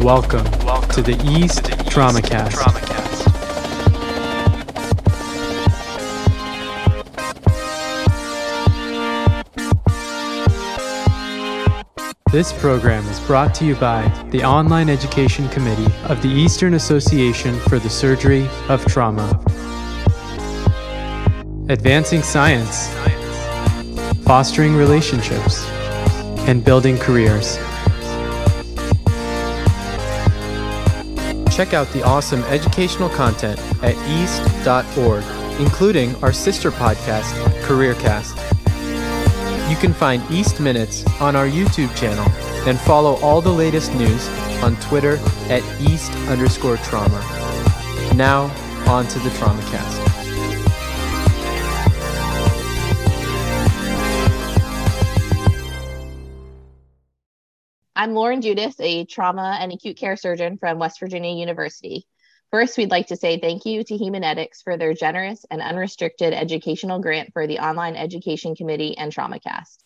Welcome, Welcome to the East, to the East Traumacast. Traumacast. This program is brought to you by the Online Education Committee of the Eastern Association for the Surgery of Trauma. Advancing science, fostering relationships, and building careers. Check out the awesome educational content at east.org, including our sister podcast, CareerCast. You can find East Minutes on our YouTube channel and follow all the latest news on Twitter at East underscore trauma. Now, on to the TraumaCast. I'm Lauren Judas, a trauma and acute care surgeon from West Virginia University. First, we'd like to say thank you to Humanetics for their generous and unrestricted educational grant for the Online Education Committee and TraumaCast.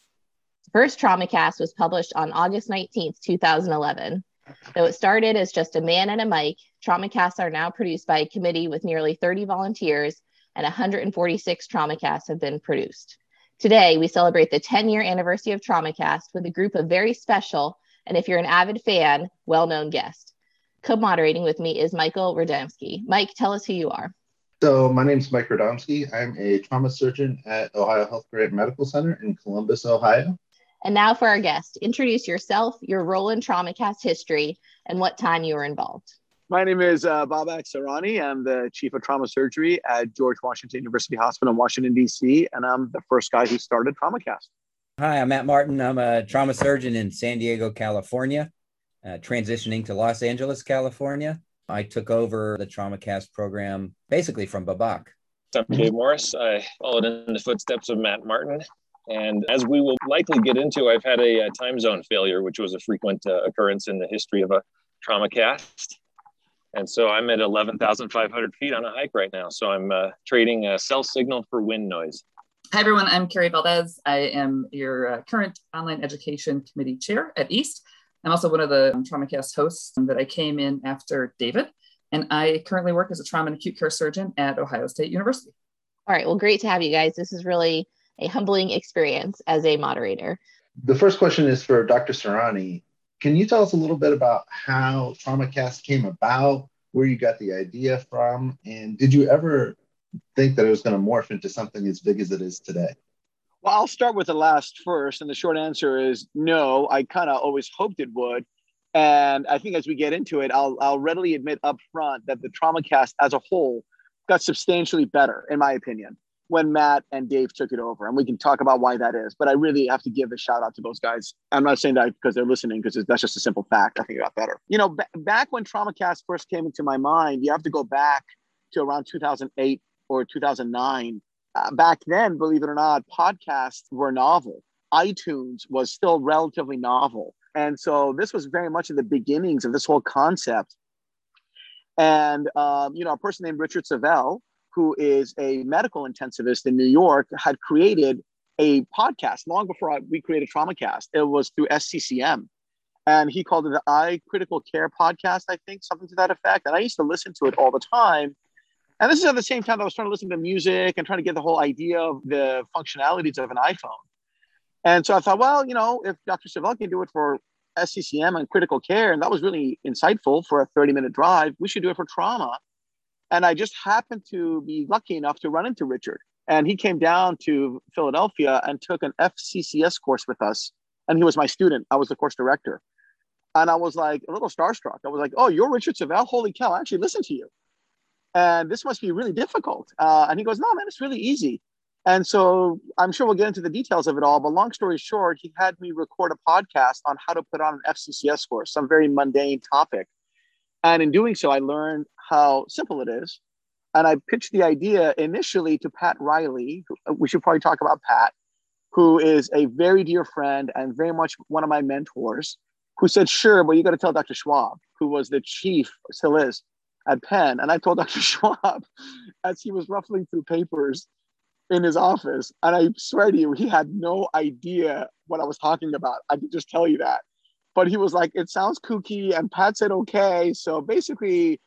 The first TraumaCast was published on August 19th, 2011. Though it started as just a man and a mic, TraumaCasts are now produced by a committee with nearly 30 volunteers and 146 TraumaCasts have been produced. Today, we celebrate the 10 year anniversary of TraumaCast with a group of very special and if you're an avid fan, well known guest. Co moderating with me is Michael Radomski. Mike, tell us who you are. So, my name is Mike Radomski. I'm a trauma surgeon at Ohio Health Grant Medical Center in Columbus, Ohio. And now for our guest, introduce yourself, your role in TraumaCast history, and what time you were involved. My name is uh, Babak Sarani. I'm the chief of trauma surgery at George Washington University Hospital in Washington, D.C., and I'm the first guy who started TraumaCast. Hi, I'm Matt Martin. I'm a trauma surgeon in San Diego, California, uh, transitioning to Los Angeles, California. I took over the TraumaCast program basically from Babak. I'm Dave Morris. I followed in the footsteps of Matt Martin. And as we will likely get into, I've had a, a time zone failure, which was a frequent uh, occurrence in the history of a TraumaCast. And so I'm at 11,500 feet on a hike right now. So I'm uh, trading a cell signal for wind noise. Hi, everyone. I'm Carrie Valdez. I am your uh, current online education committee chair at East. I'm also one of the um, TraumaCast hosts that I came in after David. And I currently work as a trauma and acute care surgeon at Ohio State University. All right. Well, great to have you guys. This is really a humbling experience as a moderator. The first question is for Dr. Sarani. Can you tell us a little bit about how TraumaCast came about, where you got the idea from, and did you ever think that it was going to morph into something as big as it is today? Well, I'll start with the last first. And the short answer is no. I kind of always hoped it would. And I think as we get into it, I'll, I'll readily admit up front that the TraumaCast as a whole got substantially better, in my opinion, when Matt and Dave took it over. And we can talk about why that is. But I really have to give a shout out to those guys. I'm not saying that because they're listening, because that's just a simple fact. I think it got better. You know, b- back when TraumaCast first came into my mind, you have to go back to around 2008, or 2009. Uh, back then, believe it or not, podcasts were novel. iTunes was still relatively novel. And so this was very much in the beginnings of this whole concept. And, um, you know, a person named Richard Savel, who is a medical intensivist in New York, had created a podcast long before we created TraumaCast. It was through SCCM. And he called it the iCritical Care Podcast, I think, something to that effect. And I used to listen to it all the time and this is at the same time I was trying to listen to music and trying to get the whole idea of the functionalities of an iPhone. And so I thought, well, you know, if Dr. Savel can do it for SCCM and critical care, and that was really insightful for a 30 minute drive, we should do it for trauma. And I just happened to be lucky enough to run into Richard. And he came down to Philadelphia and took an FCCS course with us. And he was my student. I was the course director. And I was like a little starstruck. I was like, oh, you're Richard Savel? Holy cow, I actually listened to you and this must be really difficult. Uh, and he goes, no, man, it's really easy. And so I'm sure we'll get into the details of it all. But long story short, he had me record a podcast on how to put on an FCCS course, some very mundane topic. And in doing so, I learned how simple it is. And I pitched the idea initially to Pat Reilly. We should probably talk about Pat, who is a very dear friend and very much one of my mentors, who said, sure, but you got to tell Dr. Schwab, who was the chief, still is, at Penn. And I told Dr. Schwab as he was ruffling through papers in his office, and I swear to you, he had no idea what I was talking about. I can just tell you that. but he was like, it sounds kooky. And Pat said, okay. So basically,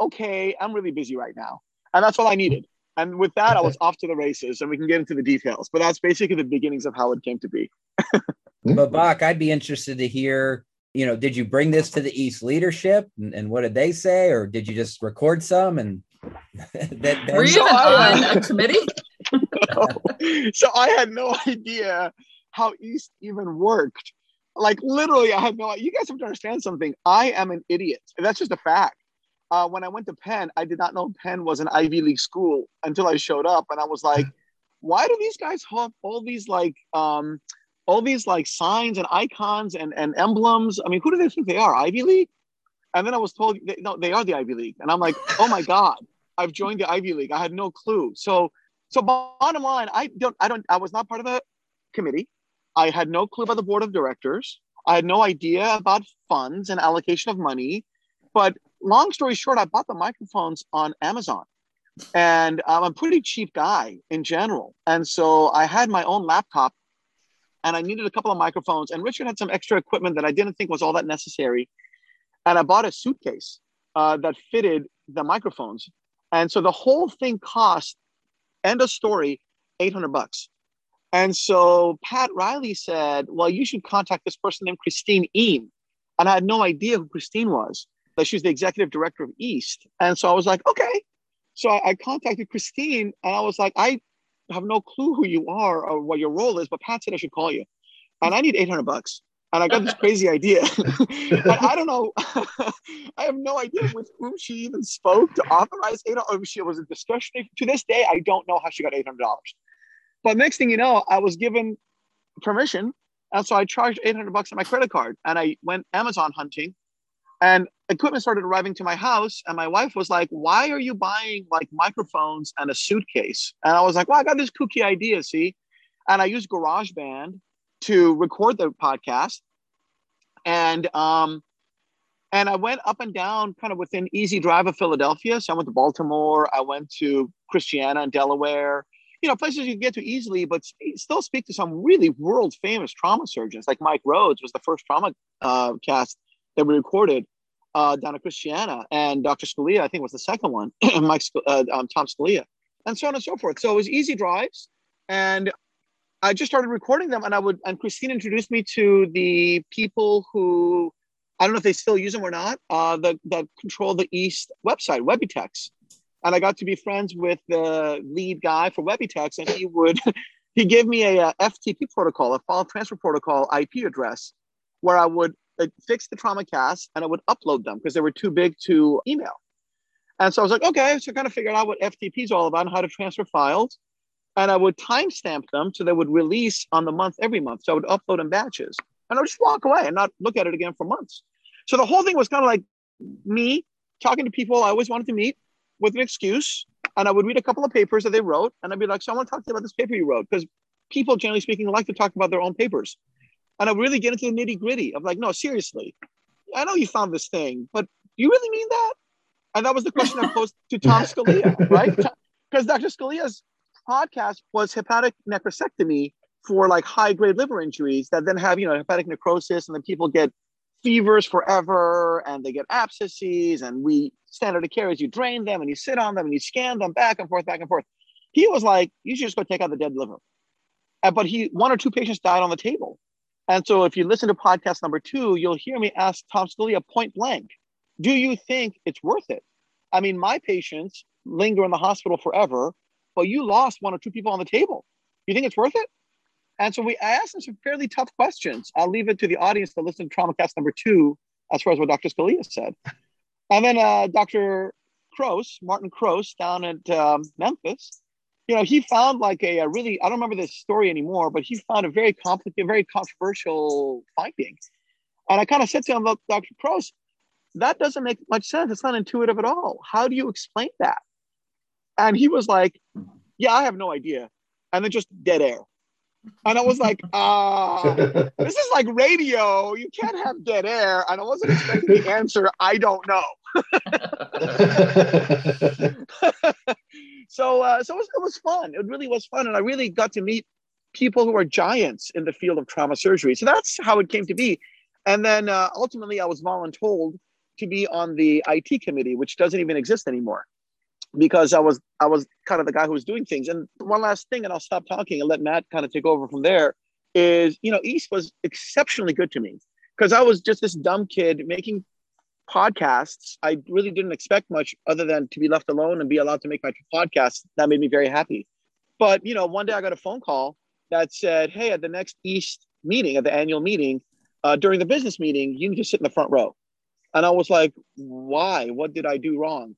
okay, I'm really busy right now. And that's all I needed. And with that, I was off to the races and we can get into the details. But that's basically the beginnings of how it came to be. but Bach, I'd be interested to hear, you know, did you bring this to the East leadership and, and what did they say? Or did you just record some and that, were you even on a committee? so I had no idea how East even worked. Like literally, I had no. You guys have to understand something. I am an idiot. That's just a fact. Uh, when I went to Penn, I did not know Penn was an Ivy League school until I showed up, and I was like, "Why do these guys have all these like, um, all these like signs and icons and and emblems? I mean, who do they think they are? Ivy League?" And then I was told, "No, they are the Ivy League," and I'm like, "Oh my god, I've joined the Ivy League. I had no clue." So, so bottom line, I don't, I don't, I was not part of the committee. I had no clue about the board of directors. I had no idea about funds and allocation of money. But long story short, I bought the microphones on Amazon. And I'm a pretty cheap guy in general. And so I had my own laptop and I needed a couple of microphones. And Richard had some extra equipment that I didn't think was all that necessary. And I bought a suitcase uh, that fitted the microphones. And so the whole thing cost, end of story, 800 bucks. And so Pat Reilly said, Well, you should contact this person named Christine Eam. And I had no idea who Christine was, that she's the executive director of East. And so I was like, Okay. So I, I contacted Christine and I was like, I have no clue who you are or what your role is, but Pat said I should call you. And I need 800 bucks. And I got this crazy idea. and I don't know, I have no idea with whom she even spoke to authorize 800 or she was a discussion. To this day, I don't know how she got $800. But next thing you know, I was given permission. And so I charged 800 bucks on my credit card and I went Amazon hunting and equipment started arriving to my house. And my wife was like, why are you buying like microphones and a suitcase? And I was like, well, I got this kooky idea, see? And I used GarageBand to record the podcast. And, um, and I went up and down kind of within easy drive of Philadelphia. So I went to Baltimore. I went to Christiana in Delaware you know, places you can get to easily, but still speak to some really world famous trauma surgeons. Like Mike Rhodes was the first trauma uh, cast that we recorded uh, down at Christiana, and Dr. Scalea, I think, was the second one. Mike, uh, um, Tom Scalea, and so on and so forth. So it was easy drives, and I just started recording them. And I would, and Christine introduced me to the people who I don't know if they still use them or not. Uh, the that control the East website, Webbytex and I got to be friends with the lead guy for Webbytex, and he would he gave me a, a, FTP protocol, a file transfer protocol IP address, where I would uh, fix the trauma casts and I would upload them because they were too big to email. And so I was like, okay, so I kind of figured out what FTP is all about and how to transfer files. And I would timestamp them so they would release on the month every month. So I would upload in batches. And I would just walk away and not look at it again for months. So the whole thing was kind of like me talking to people I always wanted to meet with an excuse and I would read a couple of papers that they wrote and I'd be like, so I want to talk to you about this paper you wrote because people, generally speaking, like to talk about their own papers. And I really get into the nitty gritty of like, no, seriously, I know you found this thing, but do you really mean that? And that was the question I posed to Tom Scalea, right? Because Dr. Scalea's podcast was hepatic necrosectomy for like high grade liver injuries that then have, you know, hepatic necrosis and then people get fevers forever and they get abscesses and we standard of care is you drain them and you sit on them and you scan them back and forth back and forth he was like you should just go take out the dead liver but he one or two patients died on the table and so if you listen to podcast number two you'll hear me ask tom scalea point blank do you think it's worth it i mean my patients linger in the hospital forever but you lost one or two people on the table Do you think it's worth it and so we asked them some fairly tough questions. I'll leave it to the audience to listen to TraumaCast number two, as far as what Dr. Scalea said. And then uh, Dr. Croce, Martin Croce, down at um, Memphis, you know, he found like a, a, really, I don't remember this story anymore, but he found a very complicated, very controversial finding. And I kind of said to him, look, Dr. Croce, that doesn't make much sense. It's not intuitive at all. How do you explain that? And he was like, yeah, I have no idea. And then just dead air. And I was like, ah, this is like radio. You can't have dead air. And I wasn't expecting the answer, I don't know. so uh, so it was, it was fun. It really was fun. And I really got to meet people who are giants in the field of trauma surgery. So that's how it came to be. And then uh, ultimately, I was voluntold to be on the IT committee, which doesn't even exist anymore, because I was I was kind of the guy who was doing things. And one last thing, and I'll stop talking and let Matt kind of take over from there. Is you know East was exceptionally good to me because I was just this dumb kid making podcasts. I really didn't expect much other than to be left alone and be allowed to make my podcast. That made me very happy. But you know, one day I got a phone call that said, "Hey, at the next East meeting, at the annual meeting, uh, during the business meeting, you need to sit in the front row." And I was like, "Why? What did I do wrong?"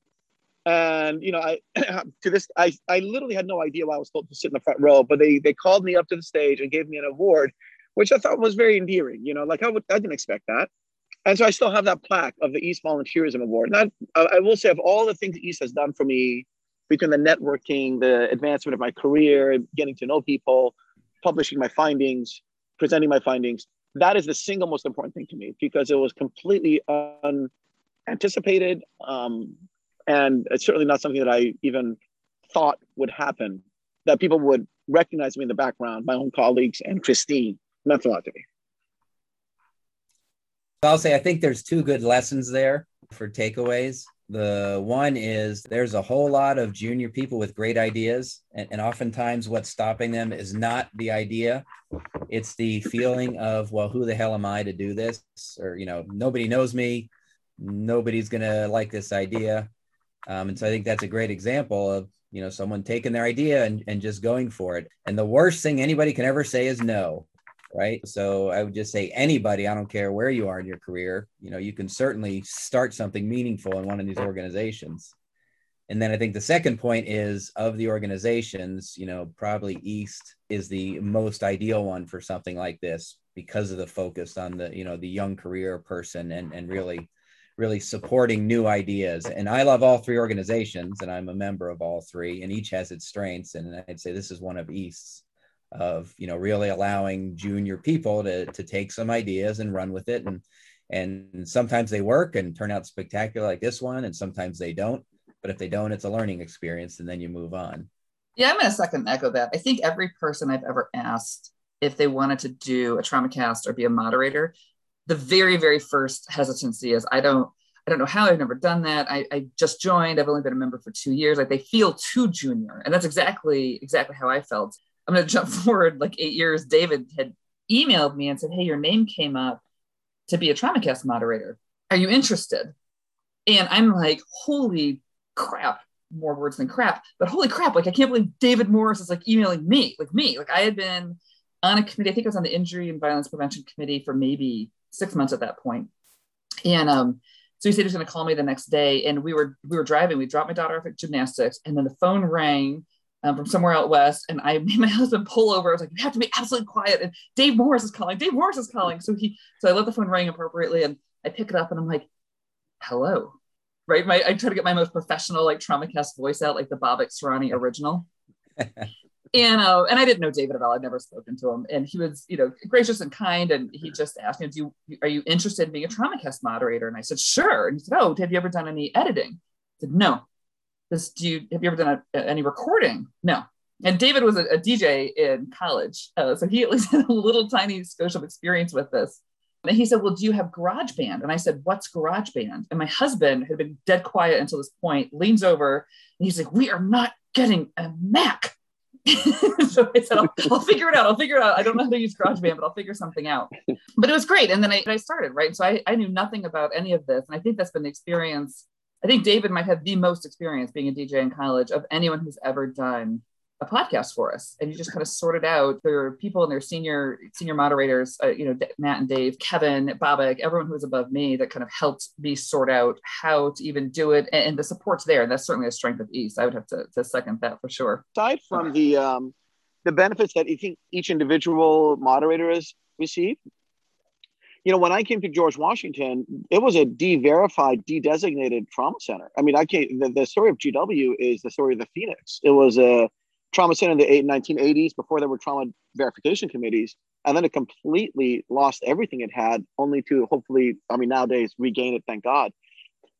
And you know, I to this, I I literally had no idea why I was told to sit in the front row. But they they called me up to the stage and gave me an award, which I thought was very endearing. You know, like I would I didn't expect that. And so I still have that plaque of the East Volunteerism Award. And I, I will say, of all the things East has done for me, between the networking, the advancement of my career, getting to know people, publishing my findings, presenting my findings, that is the single most important thing to me because it was completely unanticipated. Um, and it's certainly not something that I even thought would happen, that people would recognize me in the background, my own colleagues and Christine meant a lot to me. I'll say I think there's two good lessons there for takeaways. The one is there's a whole lot of junior people with great ideas, and, and oftentimes what's stopping them is not the idea. It's the feeling of, well, who the hell am I to do this? Or, you know, nobody knows me. Nobody's going to like this idea. Um, and so I think that's a great example of, you know, someone taking their idea and, and just going for it. And the worst thing anybody can ever say is no right? So I would just say anybody, I don't care where you are in your career, you know, you can certainly start something meaningful in one of these organizations. And then I think the second point is of the organizations, you know, probably East is the most ideal one for something like this because of the focus on the, you know, the young career person and and really really supporting new ideas. And I love all three organizations and I'm a member of all three and each has its strengths and I'd say this is one of East's of you know really allowing junior people to to take some ideas and run with it and and sometimes they work and turn out spectacular like this one and sometimes they don't but if they don't it's a learning experience and then you move on yeah i'm going to second echo that i think every person i've ever asked if they wanted to do a trauma cast or be a moderator the very very first hesitancy is i don't I don't know how I've never done that. I, I, just joined. I've only been a member for two years. Like they feel too junior, and that's exactly exactly how I felt. I'm going to jump forward like eight years. David had emailed me and said, Hey, your name came up to be a TraumaCast moderator. Are you interested? And I'm like, Holy crap, more words than crap, but holy crap, like I can't believe David Morris is like emailing me, like me. Like I had been on a committee, I think I was on the Injury and Violence Prevention Committee for maybe six months at that point. And um, so he said he was going to call me the next day, and we were we were driving. We dropped my daughter off at gymnastics, and then the phone rang, um, from somewhere out west. And I made my husband pull over. I was like, you have to be absolutely quiet. And Dave Morris is calling. Dave Morris is calling. So he, so I let the phone ring appropriately and I pick it up and I'm like, hello. Right. My, I try to get my most professional, like trauma cast voice out, like the Babak Sarani original. and uh, and I didn't know David at all. I'd never spoken to him, and he was, you know, gracious and kind. And he just asked me, "Do you are you interested in being a trauma cast moderator?" And I said, "Sure." And he said, "Oh, have you ever done any editing?" I said, "No." This do you have you ever done a, any recording? No. And David was a, a DJ in college, uh, so he at least had a little tiny skosh of experience with this. And he said, "Well, do you have GarageBand?" And I said, "What's GarageBand?" And my husband had been dead quiet until this point. Leans over and he's like, "We are not getting a Mac." so I said, I'll, I'll, figure it out. I'll figure it out. I don't know how to use GarageBand, but I'll figure something out. But it was great. And then I, I started, right? So I, I knew nothing about any of this. And I think that's been the experience I think David might have the most experience being a DJ in college of anyone who's ever done a podcast for us. And you just kind of sorted out there are people and their senior senior moderators uh, you know matt and dave kevin babak everyone who was above me that kind of helped me sort out how to even do it. And, and the support's there and that's certainly a strength of east. I would have to, to second that for sure. Aside from the um the benefits that each, each individual moderator has received you know, when I came to George Washington, it was a de-verified, de-designated trauma center. I mean, I came. The, the story of GW is the story of the Phoenix. It was a trauma center in the 1980s before there were trauma verification committees, and then it completely lost everything it had, only to hopefully, I mean, nowadays regain it. Thank God.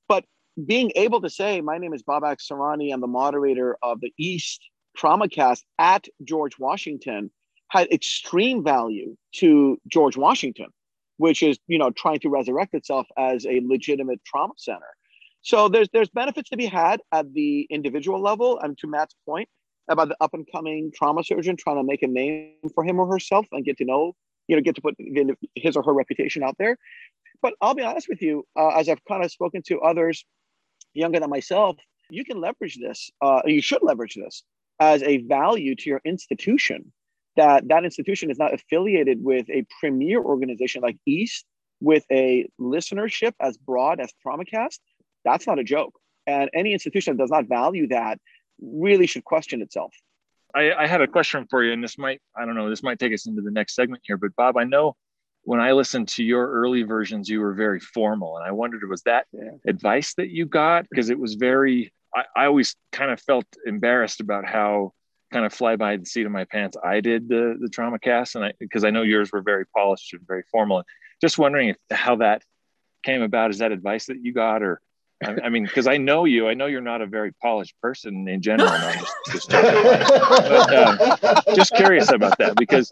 But being able to say, my name is Babak Sarani, I'm the moderator of the East Trauma Cast at George Washington, had extreme value to George Washington which is you know trying to resurrect itself as a legitimate trauma center. So there's there's benefits to be had at the individual level, and to Matt's point about the up and coming trauma surgeon trying to make a name for him or herself and get to know, you know, get to put his or her reputation out there. But I'll be honest with you, uh, as I've kind of spoken to others younger than myself, you can leverage this. Uh, you should leverage this as a value to your institution. That that institution is not affiliated with a premier organization like East with a listenership as broad as TraumaCast. That's not a joke. And any institution that does not value that really should question itself. I, I had a question for you, and this might, I don't know, this might take us into the next segment here. But Bob, I know when I listened to your early versions, you were very formal. And I wondered, was that yeah. advice that you got? Because it was very, I, I always kind of felt embarrassed about how kind of fly by the seat of my pants I did the the trauma cast, and I because I know yours were very polished and very formal. And Just wondering if, how that came about. Is that advice that you got, or I, I mean, because I know you, I know you're not a very polished person in general. Just, just, but, uh, just, curious about that because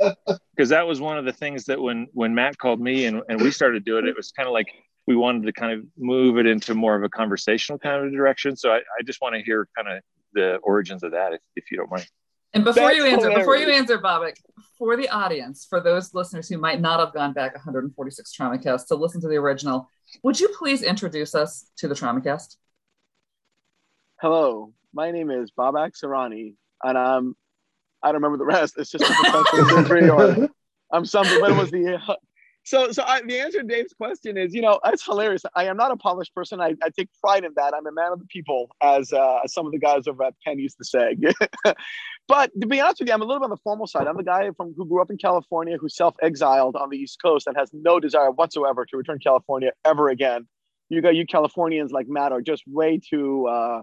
because that was one of the things that when when Matt called me and, and we started doing it, it was kind of like we wanted to kind of move it into more of a conversational kind of direction. So I, I just want to hear kind of the origins of that, if, if you don't mind. And before That's you answer, hilarious. before you answer, Babak, for the audience, for those listeners who might not have gone back 146 TraumaCast to listen to the original, would you please introduce us to the TraumaCast? Hello, my name is Babak Sarani, and I'm I don't remember the rest. It's just a professional surgery or I'm something, but it was the so so I, the answer to Dave's question is, you know, it's hilarious. I am not a polished person. I, I take pride in that. I'm a man of the people, as uh, some of the guys over at Penn used to say. but to be honest with you, I'm a little bit on the formal side. I'm a guy from who grew up in California, who self-exiled on the East Coast, and has no desire whatsoever to return to California ever again. You got you Californians like Matt are just way too uh,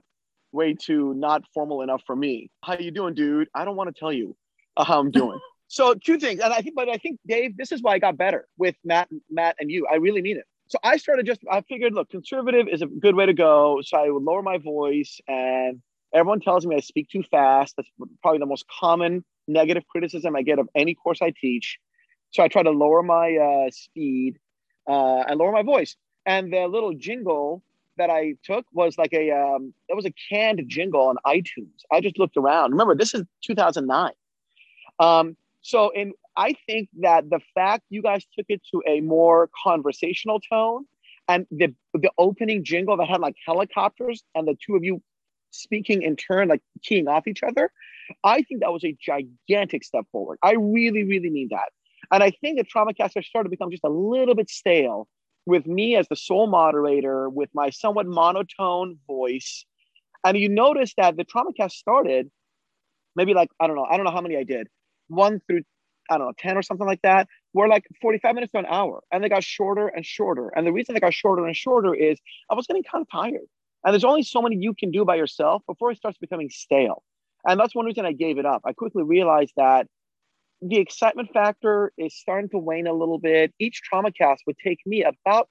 way too not formal enough for me. How you doing, dude? I don't want to tell you how I'm doing. So two things, and I think, but I think Dave, this is why I got better with Matt, Matt, and you. I really mean it. So I started just, I figured, look, conservative is a good way to go. So I would lower my voice, and everyone tells me I speak too fast. That's probably the most common negative criticism I get of any course I teach. So I try to lower my uh, speed uh, and lower my voice. And the little jingle that I took was like a, um, that was a canned jingle on iTunes. I just looked around. Remember, this is 2009. Um, so, and I think that the fact you guys took it to a more conversational tone and the the opening jingle that had like helicopters and the two of you speaking in turn, like keying off each other, I think that was a gigantic step forward. I really, really mean that. And I think the TraumaCast has started to become just a little bit stale with me as the sole moderator, with my somewhat monotone voice. And you notice that the TraumaCast started maybe like, I don't know, I don't know how many I did, one through I don't know, 10 or something like that, were like 45 minutes to an hour. And they got shorter and shorter. And the reason they got shorter and shorter is I was getting kind of tired. And there's only so many you can do by yourself before it starts becoming stale. And that's one reason I gave it up. I quickly realized that the excitement factor is starting to wane a little bit. Each trauma cast would take me about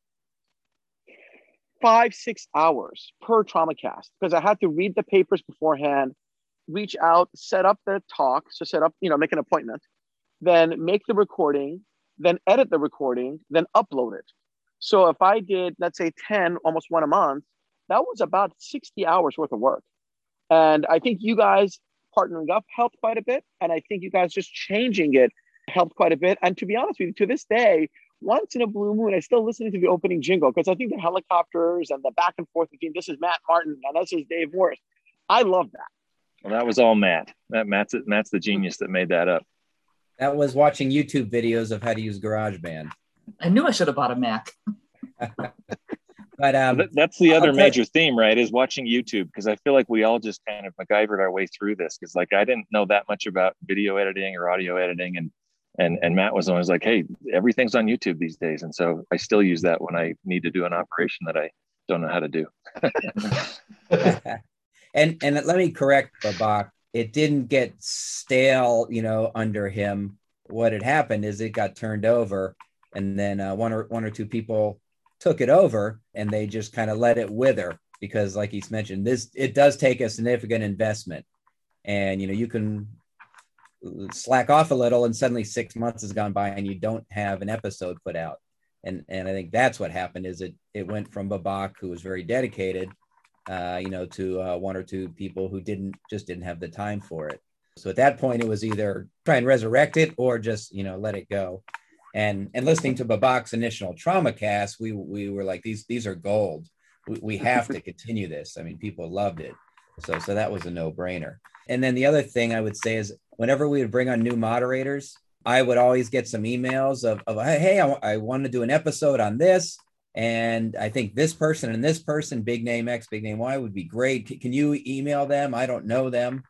five, six hours per trauma cast because I had to read the papers beforehand reach out, set up the talk, so set up, you know, make an appointment, then make the recording, then edit the recording, then upload it. So if I did, let's say 10, almost one a month, that was about 60 hours worth of work. And I think you guys partnering up helped quite a bit. And I think you guys just changing it helped quite a bit. And to be honest with you, to this day, once in a blue moon, I still listen to the opening jingle because I think the helicopters and the back and forth between this is Matt Martin and this is Dave Morris. I love that. Well, that was all Matt. That Matt's Matt's the genius that made that up. That was watching YouTube videos of how to use GarageBand. I knew I should have bought a Mac. but um, that's the other major theme, right? Is watching YouTube because I feel like we all just kind of MacGyvered our way through this because, like, I didn't know that much about video editing or audio editing, and and and Matt was always like, "Hey, everything's on YouTube these days," and so I still use that when I need to do an operation that I don't know how to do. and and let me correct Babak. It didn't get stale, you know, under him. What had happened is it got turned over, and then uh, one or one or two people took it over, and they just kind of let it wither because, like he's mentioned, this it does take a significant investment, and you know you can slack off a little, and suddenly six months has gone by, and you don't have an episode put out. And and I think that's what happened is it it went from Babak, who was very dedicated, uh, you know, to uh, one or two people who didn't just didn't have the time for it. So at that point, it was either try and resurrect it or just you know let it go. And and listening to Babak's initial trauma cast, we we were like these these are gold. We, we have to continue this. I mean, people loved it. So so that was a no brainer. And then the other thing I would say is whenever we would bring on new moderators, I would always get some emails of, of hey, I, I want to do an episode on this. And I think this person and this person, big name X, big name Y, would be great. Can you email them? I don't know them.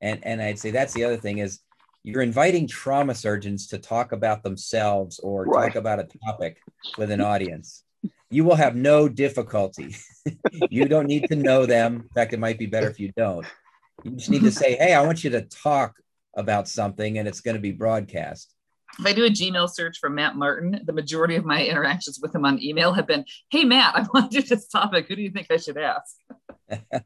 And, and I'd say that's the other thing is you're inviting trauma surgeons to talk about themselves or right. talk about a topic with an audience. You will have no difficulty. you don't need to know them. In fact, it might be better if you don't. You just need to say, hey, I want you to talk about something and it's going to be broadcast. If I do a Gmail search for Matt Martin, the majority of my interactions with him on email have been, hey, Matt, I want to do this topic. Who do you think I should ask?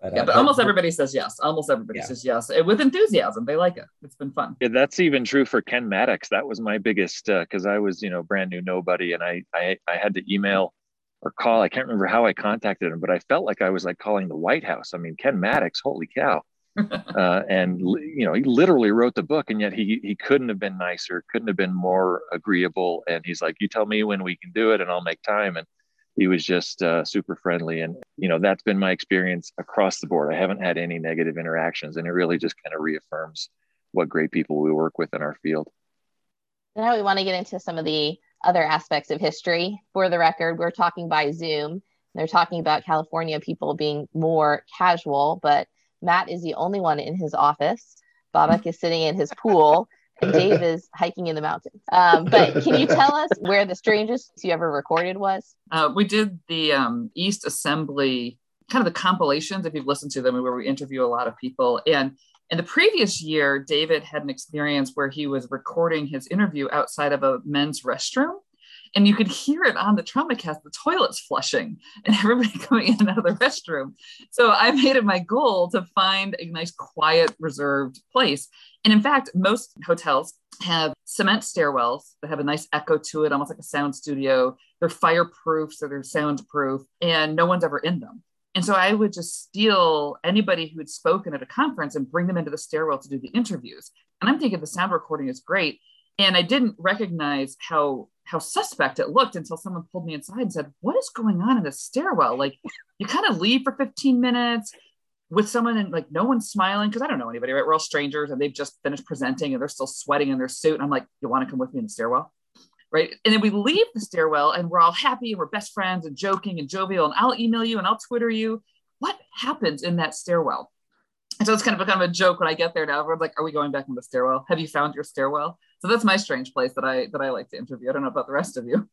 But, yeah, uh, but almost everybody says yes. Almost everybody yeah. says yes with enthusiasm. They like it. It's been fun. Yeah, that's even true for Ken Mattox. That was my biggest because uh, I was, you know, brand new nobody, and I, I I had to email or call. I can't remember how I contacted him, but I felt like I was like calling the White House. I mean, Ken Mattox, holy cow! uh, and you know, he literally wrote the book, and yet he he couldn't have been nicer, couldn't have been more agreeable. And he's like, "You tell me when we can do it, and I'll make time." And he was just uh, super friendly. And you know that's been my experience across the board. I haven't had any negative interactions and it really just kind of reaffirms what great people we work with in our field. Now we want to get into some of the other aspects of history. For the record we're talking by zoom. They're talking about california people being more casual but matt is the only one in his office. Babak is sitting in his pool Dave is hiking in the mountains. Um, but can you tell us where the strangest you ever recorded was? Uh, we did the um, East Assembly, kind of the compilations, if you've listened to them, where we interview a lot of people. And in the previous year, David had an experience where he was recording his interview outside of a men's restroom and you could hear it on the trauma cast the toilets flushing and everybody coming in and out of the restroom so i made it my goal to find a nice quiet reserved place and in fact most hotels have cement stairwells that have a nice echo to it almost like a sound studio they're fireproof so they're soundproof and no one's ever in them and so I would just steal anybody who had spoken at a conference and bring them into the stairwell to do the interviews. And I'm thinking the sound recording is great. And I didn't recognize how how suspect it looked until someone pulled me inside and said, What is going on in the stairwell? Like you kind of leave for 15 minutes with someone and like no one's smiling because I don't know anybody, right? We're all strangers and they've just finished presenting and they're still sweating in their suit. And I'm like, You want to come with me in the stairwell? Right. And then we leave the stairwell and we're all happy and we're best friends and joking and jovial. And I'll email you and I'll Twitter you. What happens in that stairwell? And so it's kind of of a joke when I get there now. I'm like, are we going back in the stairwell? Have you found your stairwell? So that's my strange place that I that I like to interview. I don't know about the rest of you.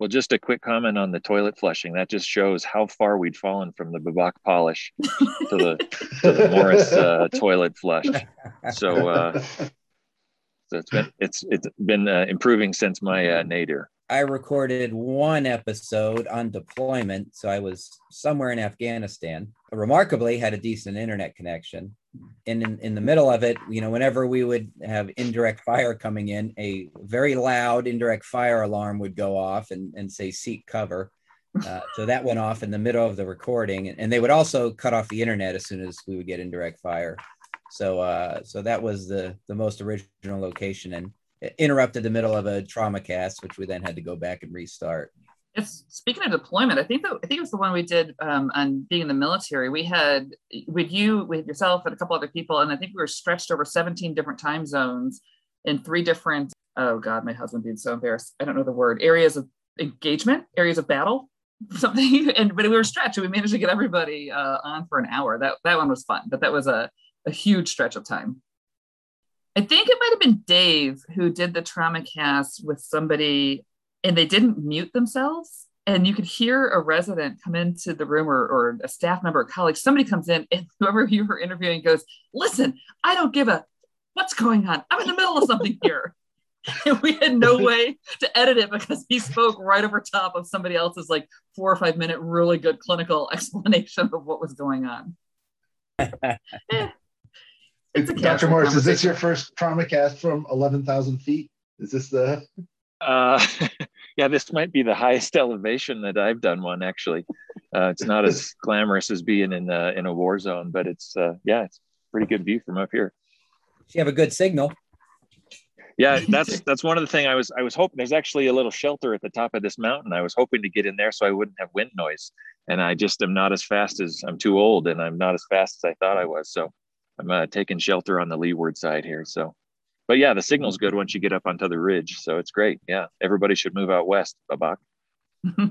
Well, just a quick comment on the toilet flushing. That just shows how far we'd fallen from the Babak polish to the to the Morris uh, toilet flush. So, uh, so it's been it's it's been uh, improving since my uh, nadir. I recorded one episode on deployment. So I was somewhere in Afghanistan. Remarkably, had a decent internet connection. And in, in the middle of it, you know, whenever we would have indirect fire coming in, a very loud indirect fire alarm would go off and, and say seek cover. Uh, so that went off in the middle of the recording. And they would also cut off the internet as soon as we would get indirect fire. So uh, so that was the the most original location. And interrupted the middle of a trauma cast, which we then had to go back and restart. It's speaking of deployment. I think that I think it was the one we did um, on being in the military. We had with you, with yourself, and a couple other people, and I think we were stretched over 17 different time zones in three different. Oh God, my husband being so embarrassed. I don't know the word. Areas of engagement, areas of battle, something. And but we were stretched. And we managed to get everybody uh, on for an hour. That that one was fun, but that was a a huge stretch of time. I think it might have been Dave who did the trauma cast with somebody and they didn't mute themselves. And you could hear a resident come into the room or, or a staff member or colleague, somebody comes in and whoever you were interviewing goes, Listen, I don't give a what's going on. I'm in the middle of something here. and we had no way to edit it because he spoke right over top of somebody else's like four or five minute really good clinical explanation of what was going on. Eh, Dr. Morris, is this your first trauma cast from 11,000 feet? Is this the? Uh, yeah, this might be the highest elevation that I've done one. Actually, uh, it's not as glamorous as being in a, in a war zone, but it's uh, yeah, it's pretty good view from up here. You have a good signal. Yeah, that's that's one of the thing I was I was hoping. There's actually a little shelter at the top of this mountain. I was hoping to get in there so I wouldn't have wind noise. And I just am not as fast as I'm too old, and I'm not as fast as I thought I was. So I'm uh, taking shelter on the leeward side here. So but yeah, the signal's good once you get up onto the ridge. So it's great. Yeah, everybody should move out west, Babak.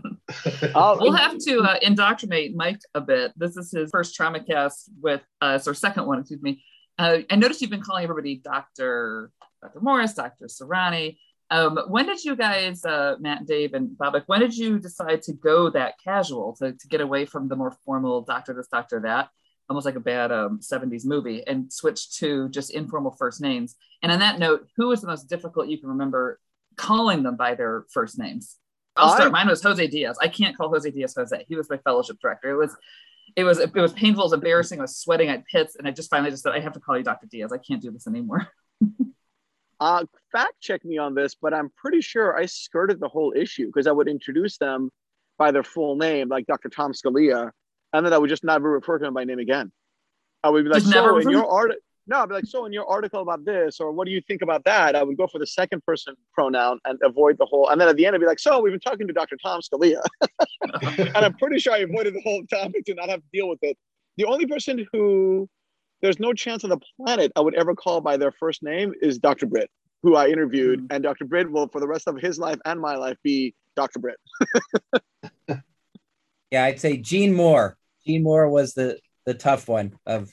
we'll have to uh, indoctrinate Mike a bit. This is his first trauma cast with us, or second one, excuse me. Uh, I noticed you've been calling everybody Dr. Dr. Morris, Dr. Sarani. Um, when did you guys, uh, Matt, Dave, and Babak, when did you decide to go that casual to, to get away from the more formal doctor this, doctor that? Almost like a bad um, 70s movie and switched to just informal first names. And on that note, who was the most difficult you can remember calling them by their first names? I'll start. I, Mine was Jose Diaz. I can't call Jose Diaz Jose. He was my fellowship director. It was, it was, it was painful. It was embarrassing. I was sweating at pits, and I just finally just said, I have to call you Dr. Diaz. I can't do this anymore. uh, fact check me on this, but I'm pretty sure I skirted the whole issue because I would introduce them by their full name, like Dr. Tom Scalea, and then I would just never refer to him by name again. I would be like, just so in your article, no, I'd be like, so in your article about this, or what do you think about that? I would go for the second person pronoun and avoid the whole. And then at the end, I'd be like, so we've been talking to Dr. Tom Scalea, and I'm pretty sure I avoided the whole topic to not have to deal with it. The only person who there's no chance on the planet I would ever call by their first name is Dr. Britt, who I interviewed, mm-hmm. and Dr. Britt will, for the rest of his life and my life, be Dr. Britt. yeah, I'd say Gene Moore. Gene Moore was the the tough one of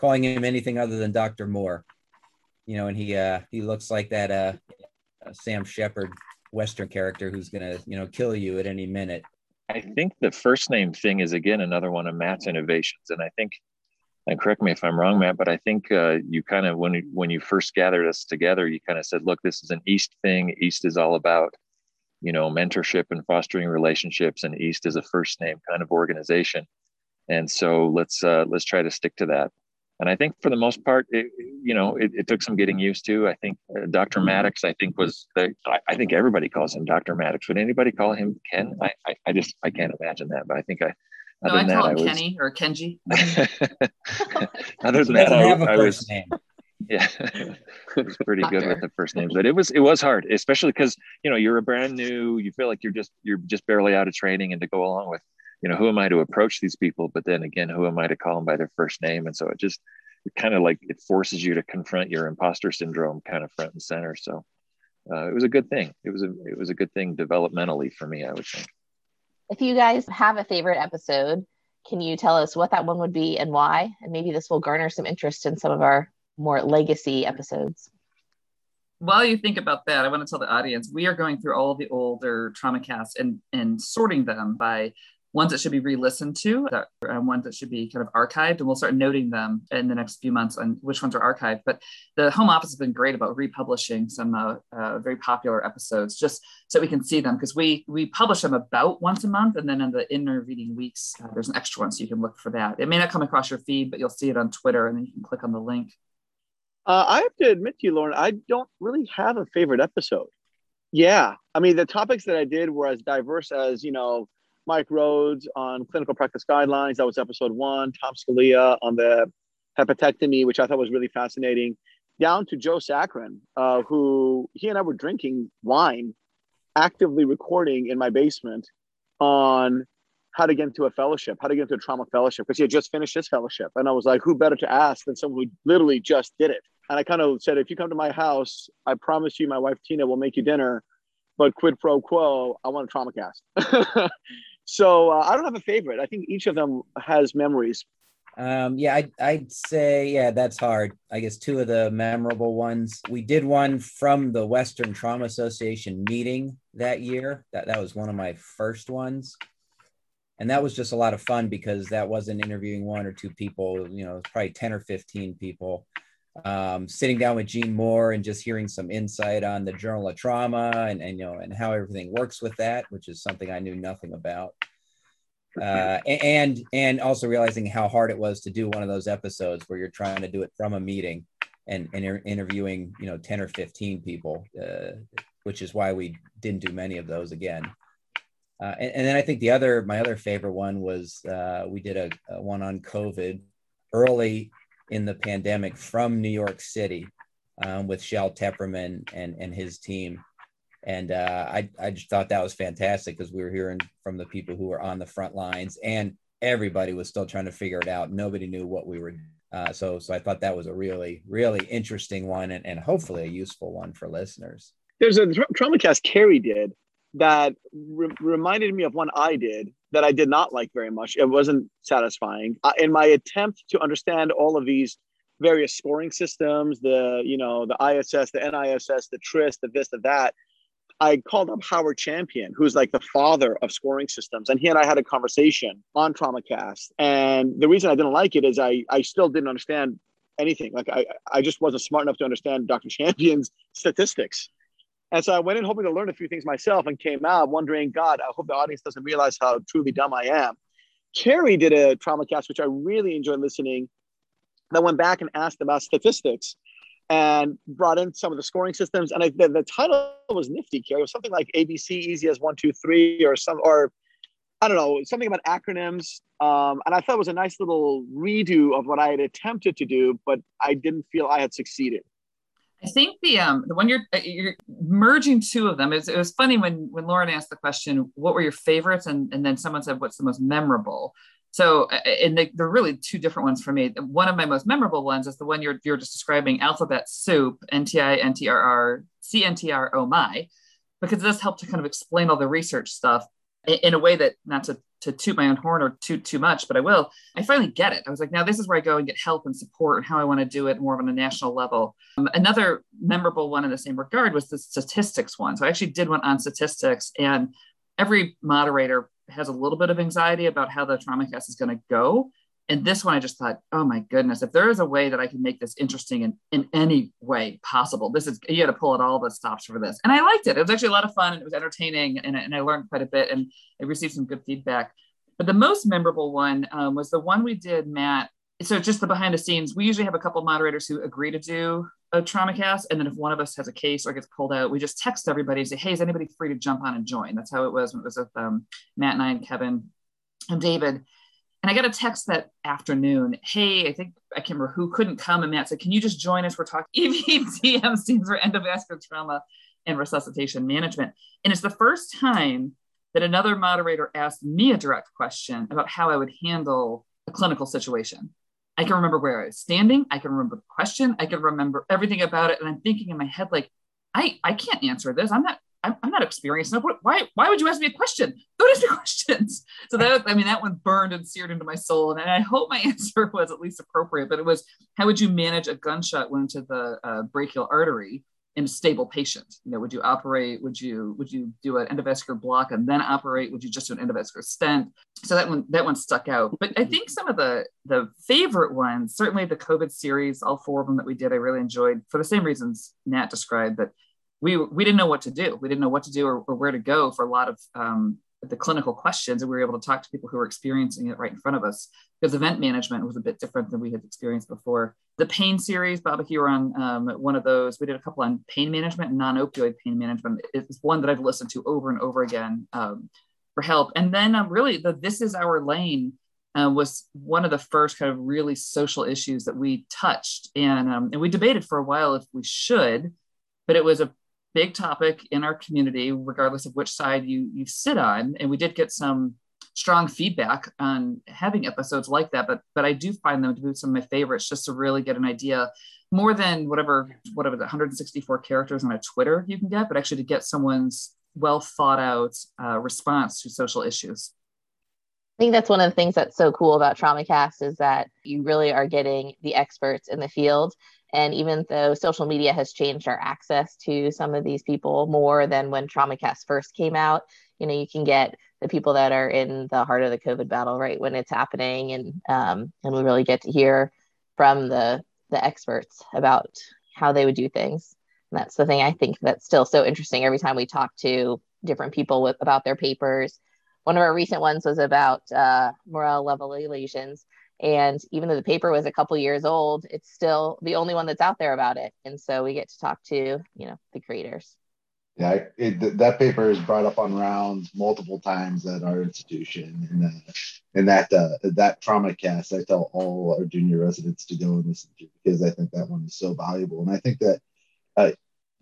calling him anything other than Dr. Moore. You know, and he uh he looks like that uh Sam Shepard Western character who's gonna, you know, kill you at any minute. I think the first name thing is again another one of Matt's innovations. And I think and correct me if I'm wrong, Matt, but I think uh, you kind of when when you first gathered us together, you kind of said, "Look, this is an East thing. East is all about, you know, mentorship and fostering relationships, and East is a first name kind of organization." And so let's uh, let's try to stick to that and i think for the most part it, you know it, it, took some getting used to i think uh, dr mm-hmm. mattox i think was the I, I, think everybody calls him dr mattox would anybody call him ken i i, I just i can't imagine that but i think i no, I call him was, Kenny or Kenji. other than that, I, I was name. yeah, it was pretty good with the first names, but it was it was hard, especially because you know you're a brand new, you feel like you're just you're just barely out of training, and to go along with you know, who am I to approach these people? But then again, who am I to call them by their first name? And so it just it kind of like it forces you to confront your imposter syndrome kind of front and center. So uh, it was a good thing. It was a it was a good thing developmentally for me, I would think. If you guys have a favorite episode, can you tell us what that one would be and why? And maybe this will garner some interest in some of our more legacy episodes while you think about that, I want to tell the audience we are going through all the older trauma casts and and sorting them by ones that should be re-listened to that, and ones that should be kind of archived and we'll start noting them in the next few months on which ones are archived. But the home office has been great about republishing some uh, uh, very popular episodes just so we can see them because we we publish them about once a month and then in the intervening weeks uh, there's an extra one so you can look for that. It may not come across your feed but you'll see it on twitter and then you can click on the link. Uh, i have to admit to you lauren i don't really have a favorite episode. Yeah. I mean the topics that i did were as diverse as you know Mike Rhodes on clinical practice guidelines. That was episode one. Tom Scalea on the hepatectomy, which I thought was really fascinating. Down to Joe Sakran, uh, who he and I were drinking wine, actively recording in my basement on how to get into a fellowship, how to get into a trauma fellowship, because he had just finished his fellowship. And I was like, who better to ask than someone who literally just did it? And I kind of said, if you come to my house, I promise you, my wife Tina will make you dinner, but quid pro quo, I want a trauma cast. So uh, I don't have a favorite. I think each of them has memories. Um, yeah, I'd, I'd say, yeah, that's hard. I guess two of the memorable ones. We did one from the Western Trauma Association meeting that year. That, that was one of my first ones. And that was just a lot of fun because that wasn't interviewing one or two people, you know, probably 10 or 15 people um, sitting down with Gene Moore and just hearing some insight on the Journal of Trauma and, and you know and how everything works with that, which is something I knew nothing about. Uh, and and also realizing how hard it was to do one of those episodes where you're trying to do it from a meeting and, and interviewing you know 10 or 15 people uh, which is why we didn't do many of those again. Uh, and, and, then I think the other, my other favorite one was uh, we did a, a, one on COVID early in the pandemic from New York City um, with Shel Teperman and, and his team. And uh, I, I just thought that was fantastic because we were hearing from the people who were on the front lines and everybody was still trying to figure it out. Nobody knew what we were. Uh, so, so I thought that was a really, really interesting one and, and hopefully a useful one for listeners. There's a tra- TraumaCast Carrie did that re- reminded me of one I did that I did not like very much. It wasn't satisfying. Uh, in my attempt to understand all of these various scoring systems, the you know the ISS, the NISS, the TRISS, the this, the that, I called up Howard Champion, who's like the father of scoring systems, and he and I had a conversation on TraumaCast. And the reason I didn't like it is I I still didn't understand anything. Like I I just wasn't smart enough to understand Dr. Champion's statistics. And so I went in hoping to learn a few things myself and came out wondering, God, I hope the audience doesn't realize how truly dumb I am. Carrie did a trauma cast, which I really enjoyed listening, that went back and asked about statistics and brought in some of the scoring systems. And I, the, the title was nifty, Carrie. It was something like ABC easy as one, two, three, or some, or I don't know, something about acronyms. Um, and I thought it was a nice little redo of what I had attempted to do, but I didn't feel I had succeeded. I think the um the one you're uh, you're merging two of them. It was, it was funny when when Lauren asked the question, "What were your favorites?" and and then someone said, "What's the most memorable?" So, uh, and they, they're really two different ones for me. One of my most memorable ones is the one you're you're just describing, alphabet soup, N T I N T R R C N T R O my, because it does help to kind of explain all the research stuff in a way that not to to toot my own horn or toot too much, but I will. I finally get it. I was like, now this is where I go and get help and support and how I want to do it more on a national level. Um, another memorable one in the same regard was the statistics one. So I actually did one on statistics, and every moderator has a little bit of anxiety about how the trauma cast is going to go. And this one, I just thought, oh my goodness, if there is a way that I can make this interesting in, in any way possible, this is, you had to pull at all the stops for this. And I liked it. It was actually a lot of fun and it was entertaining and, and I learned quite a bit and I received some good feedback. But the most memorable one um, was the one we did, Matt. So just the behind the scenes, we usually have a couple moderators who agree to do a trauma cast And then if one of us has a case or gets pulled out, we just text everybody and say, hey, is anybody free to jump on and join? That's how it was when it was with um, Matt and I and Kevin and David. And I got a text that afternoon. Hey, I think I can't remember who couldn't come. And Matt said, Can you just join us? We're talking EVTM stands for endovascular trauma and resuscitation management. And it's the first time that another moderator asked me a direct question about how I would handle a clinical situation. I can remember where I was standing. I can remember the question. I can remember everything about it. And I'm thinking in my head, like, I, I can't answer this. I'm not I'm, I'm not experienced enough. Why, why would you ask me a question? Don't ask me questions. So that, I mean, that one burned and seared into my soul. And I hope my answer was at least appropriate, but it was, how would you manage a gunshot wound to the uh, brachial artery in a stable patient? You know, would you operate, would you, would you do an endovascular block and then operate? Would you just do an endovascular stent? So that one, that one stuck out. But I think some of the, the favorite ones, certainly the COVID series, all four of them that we did, I really enjoyed for the same reasons Nat described, that we we didn't know what to do. We didn't know what to do or, or where to go for a lot of um, the clinical questions, and we were able to talk to people who were experiencing it right in front of us. Because event management was a bit different than we had experienced before. The pain series, Bob, you were on um, one of those, we did a couple on pain management and non-opioid pain management. It's one that I've listened to over and over again um, for help. And then um, really, the "This Is Our Lane." Uh, was one of the first kind of really social issues that we touched, and um, and we debated for a while if we should, but it was a big topic in our community, regardless of which side you you sit on. And we did get some strong feedback on having episodes like that. But but I do find them to be some of my favorites, just to really get an idea more than whatever whatever the 164 characters on a Twitter you can get, but actually to get someone's well thought out uh, response to social issues. I think that's one of the things that's so cool about TraumaCast is that you really are getting the experts in the field and even though social media has changed our access to some of these people more than when TraumaCast first came out, you know, you can get the people that are in the heart of the COVID battle right when it's happening, and um, and we really get to hear from the the experts about how they would do things. And that's the thing I think that's still so interesting every time we talk to different people with about their papers. One of our recent ones was about uh, Morel-Lavallée lesions and even though the paper was a couple years old, it's still the only one that's out there about it. And so we get to talk to, you know, the creators. Yeah, it, that paper is brought up on rounds multiple times at our institution, and uh, and that uh, that trauma cast, I tell all our junior residents to go and listen to because I think that one is so valuable, and I think that uh,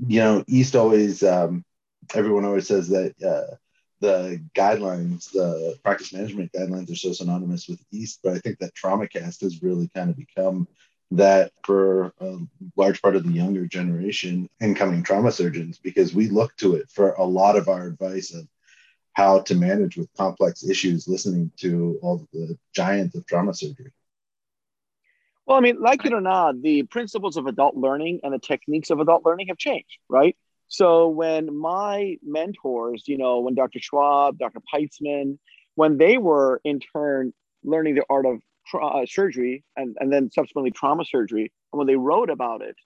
you know East always um, everyone always says that uh, the guidelines, the practice management guidelines, are so synonymous with East, but I think that trauma cast has really kind of become that for a large part of the younger generation incoming trauma surgeons because we look to it for a lot of our advice of how to manage with complex issues listening to all the giants of trauma surgery. Well i mean like it or not the principles of adult learning and the techniques of adult learning have changed right so when my mentors you know when dr schwab dr peitzman when they were in turn learning the art of tra- uh, surgery and, and then subsequently trauma surgery. And when they wrote about it,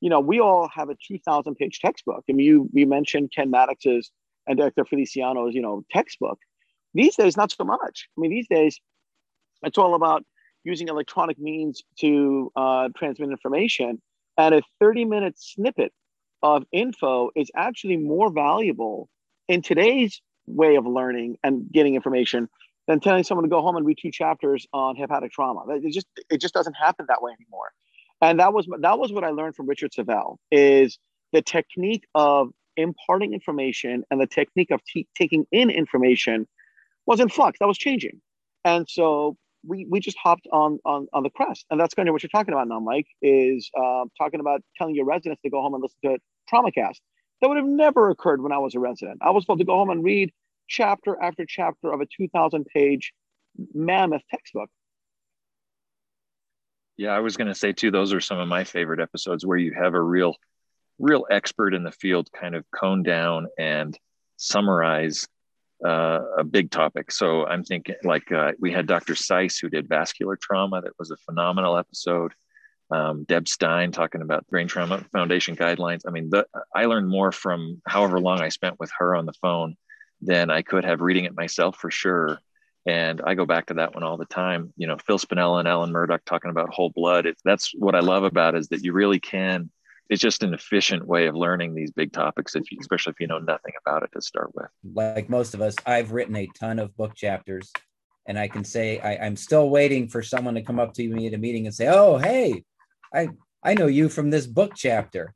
you know, we all have a 2,000 page textbook. I mean, you, you mentioned Ken Mattox's and Dr. Feliciano's, you know, textbook. These days, not so much. I mean, these days, it's all about using electronic means to uh, transmit information. And a 30 minute snippet of info is actually more valuable in today's way of learning and getting information than telling someone to go home and read two chapters on hepatic trauma. It just it just doesn't happen that way anymore. And that was that was what I learned from Richard Savel is the technique of imparting information and the technique of t- taking in information was in flux. That was changing, and so we we just hopped on on on the crest. And that's kind of what you're talking about now, Mike. Is uh, talking about telling your residents to go home and listen to TraumaCast. That would have never occurred when I was a resident. I was supposed to go home and read chapter after chapter of a 2,000 page mammoth textbook. Yeah, I was going to say too, those are some of my favorite episodes where you have a real, real expert in the field kind of cone down and summarize uh, a big topic. So I'm thinking like uh, we had Dr. Sise who did vascular trauma. That was a phenomenal episode. Um, Deb Stein talking about brain trauma foundation guidelines. I mean, the, I learned more from however long I spent with her on the phone than I could have reading it myself for sure. And I go back to that one all the time. You know, Phil Spinella and Alan Murdock talking about whole blood. It, that's what I love about is that you really can. It's just an efficient way of learning these big topics, if you, mm-hmm. especially if you know nothing about it to start with. Like most of us, I've written a ton of book chapters, and I can say I, I'm still waiting for someone to come up to me at a meeting and say, "Oh, hey, I I know you from this book chapter.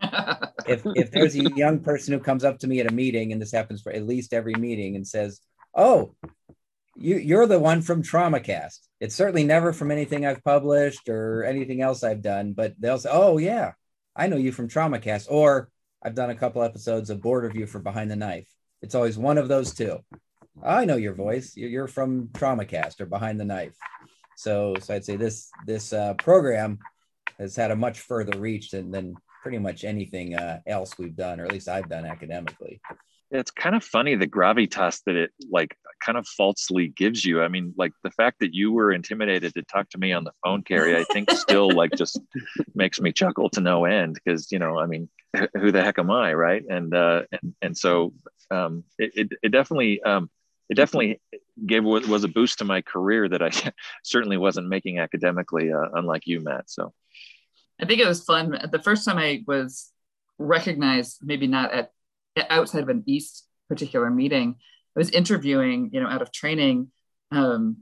if if there's a young person who comes up to me at a meeting, and this happens for at least every meeting, and says, "Oh, you you're the one from TraumaCast." It's certainly never from anything I've published or anything else I've done, but they'll say, "Oh yeah, I know you from TraumaCast," or I've done a couple episodes of Board Review for Behind the Knife. It's always one of those two. I know your voice. You're from TraumaCast or Behind the Knife. So, so I'd say this this uh, program has had a much further reach than, than pretty much anything uh, else we've done, or at least I've done academically. It's kind of funny the gravitas that it like kind of falsely gives you. I mean, like the fact that you were intimidated to talk to me on the phone, Carrie, I think still like just makes me chuckle to no end because you know, I mean, who the heck am I, right? And uh, and and so um, it, it, it definitely um, it definitely gave was a boost to my career that I certainly wasn't making academically, uh, unlike you, Matt. So I think it was fun. The first time I was recognized, maybe not at outside of an East particular meeting, I was interviewing, you know, out of training um,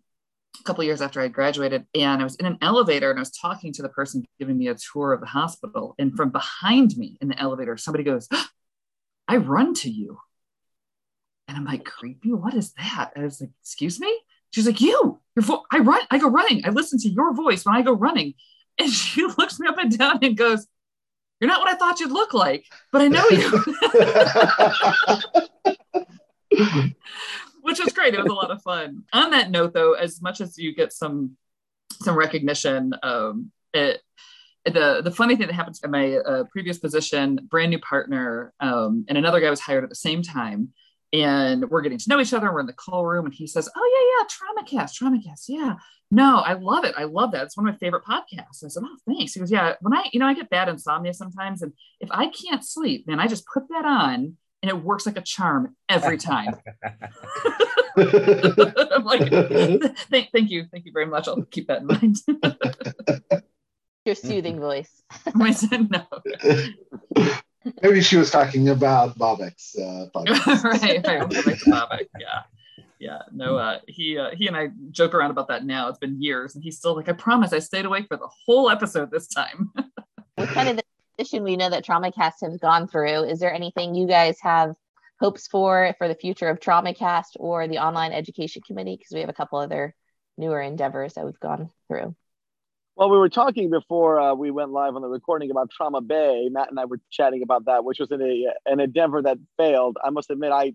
a couple years after I graduated, and I was in an elevator and I was talking to the person giving me a tour of the hospital, and from behind me in the elevator, somebody goes, "I run to you," and I'm like, "Creepy, what is that?" I was like, "Excuse me." She's like, "You, your vo- I run, I go running. I listen to your voice when I go running." And she looks me up and down and goes, You're not what I thought you'd look like, but I know you. Which was great. It was a lot of fun. On that note, though, as much as you get some some recognition, um, it, the the funny thing that happened in my uh, previous position, brand new partner, um, and another guy was hired at the same time and we're getting to know each other. We're in the call room, and he says, "Oh yeah, yeah, TraumaCast, TraumaCast, yeah. No, I love it. I love that. It's one of my favorite podcasts." I said, "Oh, thanks." He goes, "Yeah, when I, you know, I get bad insomnia sometimes, and if I can't sleep, man, I just put that on, and it works like a charm every time." I'm like, thank, thank you, thank you very much. I'll keep that in mind. Your soothing voice. I said no. Maybe she was talking about Babak's uh, podcast. right, right. We'll go back to Babak. Yeah. Yeah, no, uh, he uh, he and I joke around about that now. It's been years, and he's still like, "I promise, I stayed awake for the whole episode this time." With kind of the transition we know that TraumaCast has gone through, is there anything you guys have hopes for for the future of TraumaCast or the online education committee? Because we have a couple other newer endeavors that we've gone through. Well, we were talking before uh, we went live on the recording about Trauma Bay. Matt and I were chatting about that, which was an, a, an endeavor that failed. I must admit, I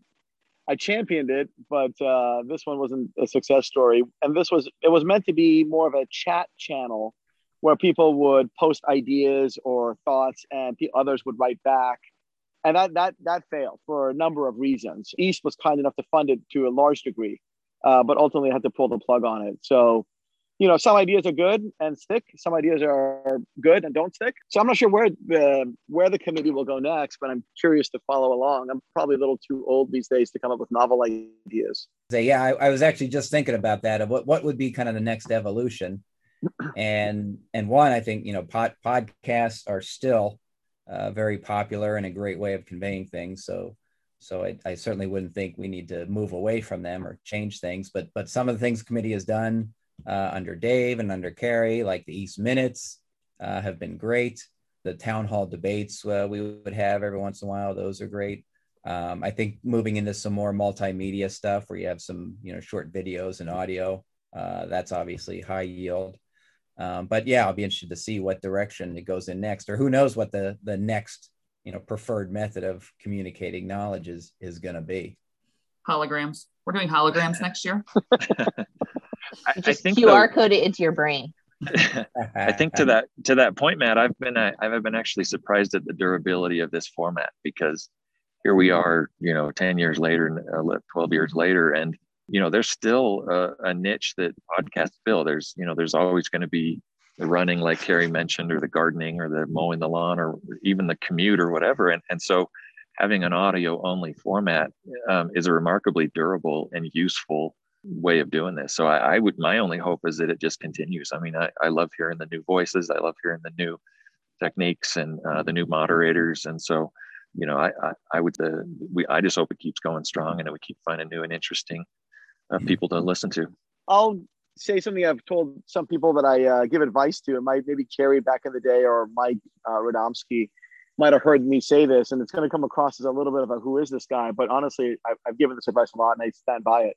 I championed it, but uh, this one wasn't a success story. And this was it was meant to be more of a chat channel where people would post ideas or thoughts, and others would write back. And that that that failed for a number of reasons. East was kind enough to fund it to a large degree, uh, but ultimately had to pull the plug on it. So you know, some ideas are good and stick. Some ideas are good and don't stick. So I'm not sure where the where the committee will go next, but I'm curious to follow along. I'm probably a little too old these days to come up with novel ideas. Yeah, I, I was actually just thinking about that. Of what what would be kind of the next evolution, and and one I think you know pod, podcasts are still uh, very popular and a great way of conveying things. So so I, I certainly wouldn't think we need to move away from them or change things. But but some of the things the committee has done uh, under Dave and under Carrie, like the East Minutes, uh, have been great. The town hall debates uh, we would have every once in a while; those are great. Um, I think moving into some more multimedia stuff where you have some, you know, short videos and audio, uh, that's obviously high yield. Um, but yeah, I'll be interested to see what direction it goes in next, or who knows what the the next, you know, preferred method of communicating knowledge is is going to be. Holograms. We're doing holograms next year. I, just I think QR the, code it into your brain. I think to that to that point, Matt, I've been uh, I've been actually surprised at the durability of this format because here we are, you know, ten years later, uh, twelve years later, and you know, there's still a, a niche that podcasts fill. There's you know, there's always going to be the running, like Carrie mentioned, or the gardening, or the mowing the lawn, or even the commute, or whatever, and and so having an audio only format um, is a remarkably durable and useful way of doing this. So I, I, would, my only hope is that it just continues. I mean, I, I love hearing the new voices. I love hearing the new techniques and uh, the new moderators. And so, you know, I, I, I would, the, we, I just hope it keeps going strong and that we keep finding new and interesting uh, mm-hmm. people to listen to. I'll say something I've told some people that I uh, give advice to. It might maybe Carrie back in the day or Mike uh, Radomski might have heard me say this, and it's going to come across as a little bit of a who is this guy? But honestly, I've, I've given this advice a lot, and I stand by it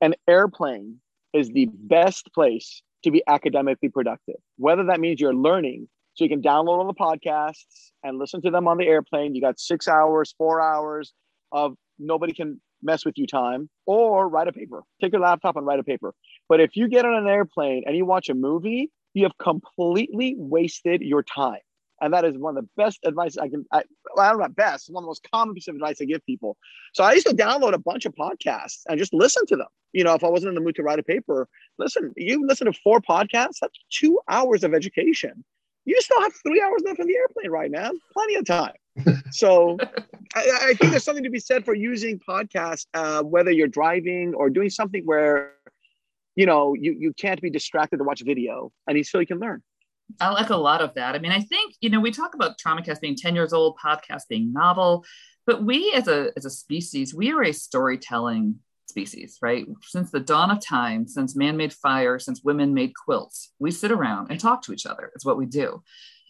an airplane is the best place to be academically productive, whether that means you're learning. So you can download all the podcasts and listen to them on the airplane. You got six hours, four hours of nobody can mess with you time, or write a paper. Take your laptop and write a paper. But if you get on an airplane and you watch a movie, you have completely wasted your time. And that is one of the best advice I can, I, well, I don't know best, one of the most common piece of advice I give people. So I used to download a bunch of podcasts and just listen to them. You know, if I wasn't in the mood to write a paper, listen, you listen to four podcasts, that's two hours of education. You still have three hours left in the airplane right now, plenty of time. so I, I, think there's something to be said for using podcasts, uh, whether you're driving or doing something where, you know, you, you can't be distracted to watch video and you still you can learn. I like a lot of that. I mean, I think, you know, we talk about TraumaCast being 10 years old, podcast being novel, but we as a, as a species, we are a storytelling species, right? Since the dawn of time, since man made fire, since women made quilts, we sit around and talk to each other. It's what we do.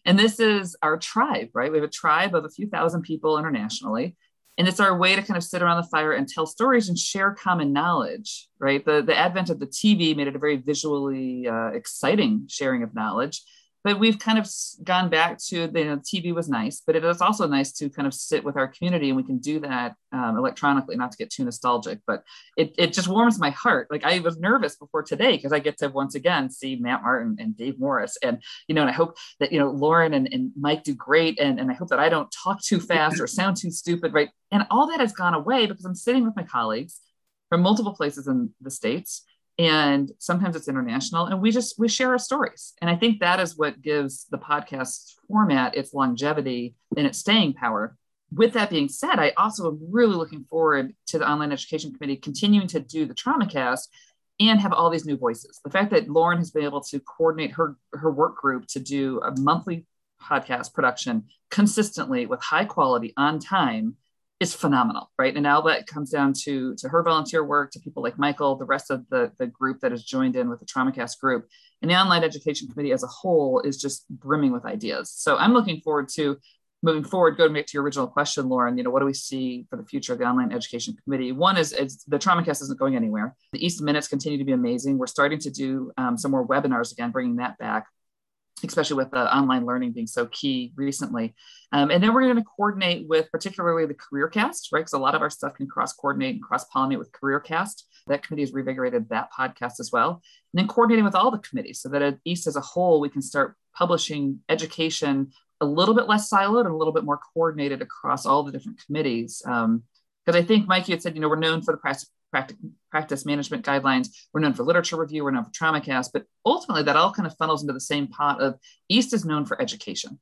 And this is our tribe, right? We have a tribe of a few thousand people internationally. And it's our way to kind of sit around the fire and tell stories and share common knowledge, right? The, the advent of the TV made it a very visually uh, exciting sharing of knowledge but we've kind of gone back to you know tv was nice but it is also nice to kind of sit with our community and we can do that um, electronically not to get too nostalgic but it, it just warms my heart. Like i was nervous before today because i get to once again see matt martin and dave morris and you know and i hope that you know lauren and, and mike do great and, and i hope that i don't talk too fast or sound too stupid right? And all that has gone away because i'm sitting with my colleagues from multiple places in the states and sometimes it's international and we just we share our stories. And i think that is what gives the podcast format its longevity and its staying power. With that being said i also am really looking forward to the online education committee continuing to do the TraumaCast and have all these new voices. The fact that lauren has been able to coordinate her her work group to do a monthly podcast production consistently with high quality on time is phenomenal, right? And now that comes down to to her volunteer work, to people like Michael, the rest of the the group that has joined in with the TraumaCast group, and the online education committee as a whole is just brimming with ideas. So I'm looking forward to moving forward. Going back to your original question, Lauren, you know, what do we see for the future of the online education committee? One is, is the TraumaCast isn't going anywhere. The East Minutes continue to be amazing. We're starting to do um, some more webinars again, bringing that back especially with the online learning being so key recently. Um, and then we're going to coordinate with particularly the CareerCast, right? Because a lot of our stuff can cross coordinate and cross pollinate with CareerCast. That committee has revigorated that podcast as well. And then coordinating with all the committees so that at East as a whole, we can start publishing education a little bit less siloed and a little bit more coordinated across all the different committees. Because um, I think Mikey had said, you know, we're known for the practice, management guidelines. We're known for literature review. We're known for trauma TraumaCast, but ultimately that all kind of funnels into the same pot of East is known for education,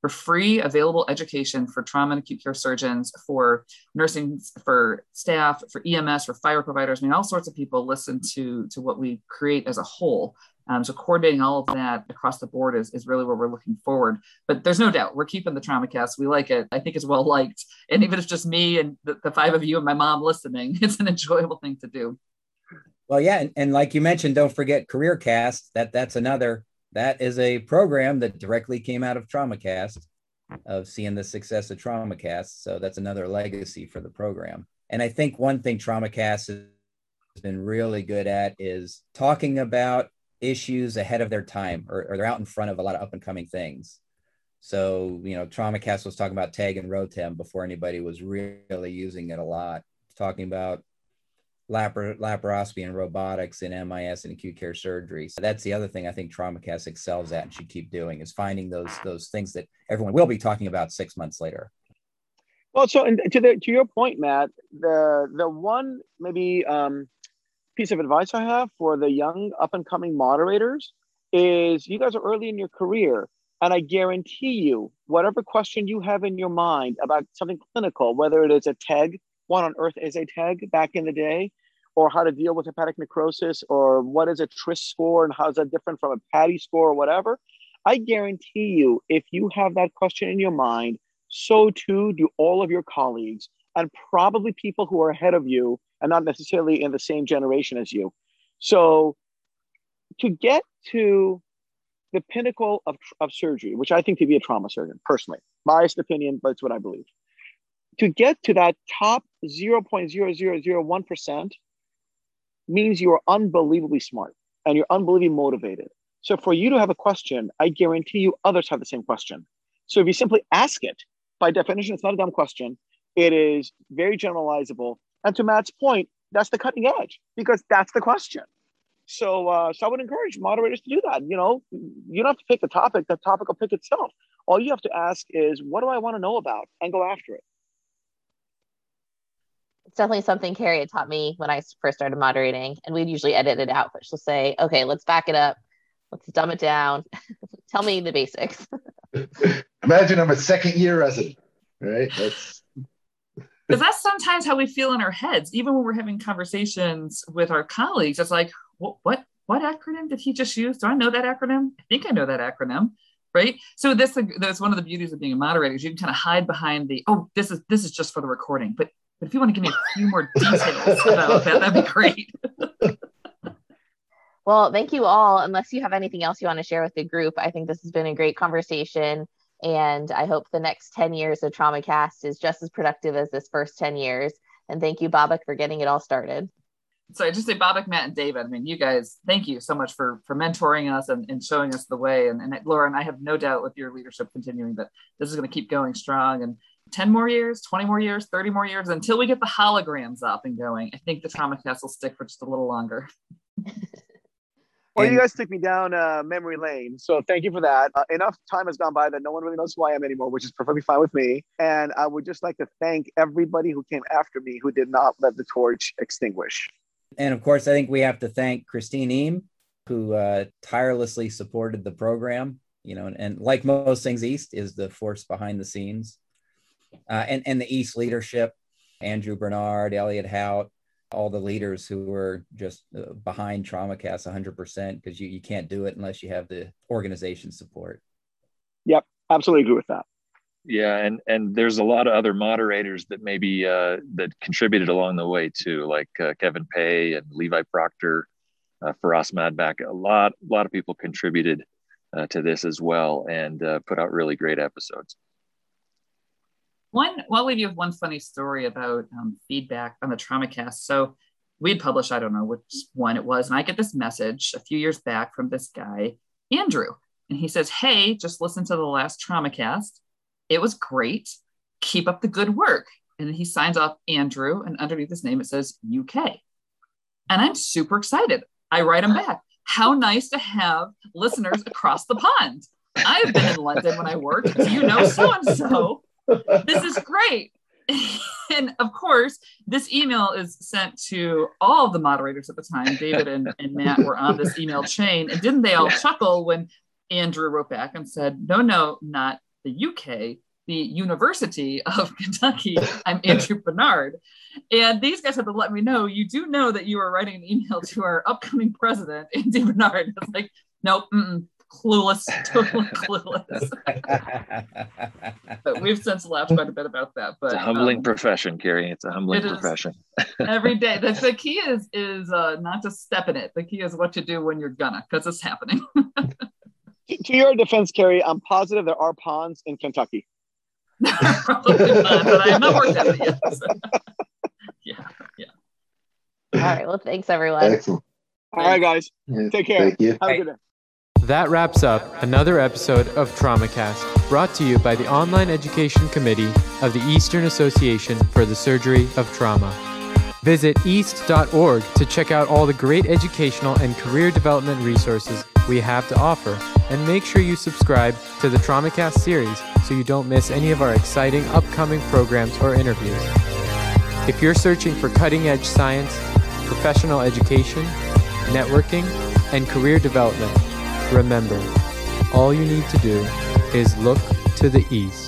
for free available education for trauma and acute care surgeons, for nursing, for staff, for EMS, for fire providers. I mean, all sorts of people listen to to what we create as a whole. Um, so coordinating all of that across the board is, is really where we're looking forward. But there's no doubt we're keeping the TraumaCast. We like it. I think it's well liked. And even if it's just me and the, the five of you and my mom listening, it's an enjoyable thing to do. Well, yeah, and, and like you mentioned, don't forget CareerCast. That that's another that is a program that directly came out of TraumaCast, of seeing the success of TraumaCast. So that's another legacy for the program. And I think one thing TraumaCast has been really good at is talking about issues ahead of their time or, or they're out in front of a lot of up and coming things. So, you know, TraumaCast was talking about TEG and ROTEM before anybody was really using it a lot, talking about lapar- laparoscopy and robotics in MIS and acute care surgery. So that's the other thing I think TraumaCast excels at and should keep doing is finding those those things that everyone will be talking about six months later. Well, so to the to your point, Matt, the the one maybe um, piece of advice I have for the young up and coming moderators is you guys are early in your career. And I guarantee you, whatever question you have in your mind about something clinical, whether it is a TEG, what on earth is a TEG back in the day, or how to deal with hepatic necrosis, or what is a TRISS score and how is that different from a PATI score or whatever, I guarantee you, if you have that question in your mind, so too do all of your colleagues and probably people who are ahead of you and not necessarily in the same generation as you. So to get to the pinnacle of, of surgery, which I think to be a trauma surgeon, personally, biased opinion, but it's what I believe. To get to that top 0.0001% means you are unbelievably smart and you're unbelievably motivated. So for you to have a question, I guarantee you others have the same question. So if you simply ask it, by definition, it's not a dumb question. It is very generalizable and to Matt's point, that's the cutting edge because that's the question. So, uh, so I would encourage moderators to do that. You know, you don't have to pick the topic; the topic will pick itself. All you have to ask is, "What do I want to know about?" and go after it. It's definitely something Carrie had taught me when I first started moderating, and we'd usually edit it out. But she'll say, "Okay, let's back it up. Let's dumb it down. Tell me the basics." Imagine I'm a second year resident, right? That's because that's sometimes how we feel in our heads even when we're having conversations with our colleagues. It's like what what what acronym did he just use? Do i know that acronym? I think i know that acronym right? So this that's one of the beauties of being a moderator is you can kind of hide behind the oh this is this is just for the recording. But but if you want to give me a few more details about that that'd be great. Well thank you all. Unless you have anything else you want to share with the group i think this has been a great conversation and I hope the next 10 years of TraumaCast is just as productive as this first 10 years. And thank you, Babak, for getting it all started. So I just say Babak, Matt, and David. I mean, you guys, thank you so much for for mentoring us and, and showing us the way. And, and Lauren, I have no doubt with your leadership continuing that this is going to keep going strong. And 10 more years, 20 more years, 30 more years until we get the holograms up and going. I think the TraumaCast will stick for just a little longer. Well, and, you guys took me down uh, memory lane, so thank you for that. Uh, enough time has gone by that no one really knows who I am anymore, which is perfectly fine with me. And I would just like to thank everybody who came after me who did not let the torch extinguish. And of course, I think we have to thank Christine Eam, who uh, tirelessly supported the program. You know, and, and, like most things, East is the force behind the scenes, uh, and and the East leadership, Andrew Bernard, Elliott Haut, all the leaders who were just uh, behind TraumaCast 100% because you, you can't do it unless you have the organization support. Yep. Absolutely agree with that. Yeah, and and there's a lot of other moderators that maybe uh, that contributed along the way too, like uh, Kevin Pay and Levi Procter, uh, Faraz Madback. A lot, a lot of people contributed uh, to this as well, and uh, put out really great episodes. One, well, you with one funny story about um, feedback on the TraumaCast. So we'd published, I don't know which one it was, and I get this message a few years back from this guy, Andrew, and he says, "Hey, just listen to the last TraumaCast. It was great. Keep up the good work." And he signs off Andrew, and underneath his name it says UK. And I'm super excited. I write him back. How nice to have listeners across the pond. I've been in London when I worked. You know so and so? This is great. and of course, this email is sent to all the moderators at the time. David and, and Matt were on this email chain. And didn't they all chuckle when Andrew wrote back and said, No, no, not the UK, the University of Kentucky. I'm Andrew Bernard. And these guys had to let me know you do know that you are writing an email to our upcoming president, Andy Bernard. It's like, nope, clueless, totally clueless. but we've since laughed quite a bit about that. But it's a humbling um, profession, Carrie. It's a humbling it is. profession. every day. The, the key is is uh, not to step in it. The key is what to do when you're gonna, because it's happening. To, to your defense, Carrie, I'm positive there are ponds in Kentucky. Probably not, but I have not worked at it yet. so. yeah, yeah. All right. Well, thanks everyone. Excellent. All right, guys. Yeah, Take care. Thank you. Have a good day. That wraps up another episode of TraumaCast, brought to you by the Online Education Committee of the Eastern Association for the Surgery of Trauma. Visit east.org to check out all the great educational and career development resources we have to offer, and make sure you subscribe to the TraumaCast series so you don't miss any of our exciting upcoming programs or interviews. If you're searching for cutting edge science, professional education, networking, and career development, remember, all you need to do is look to the east.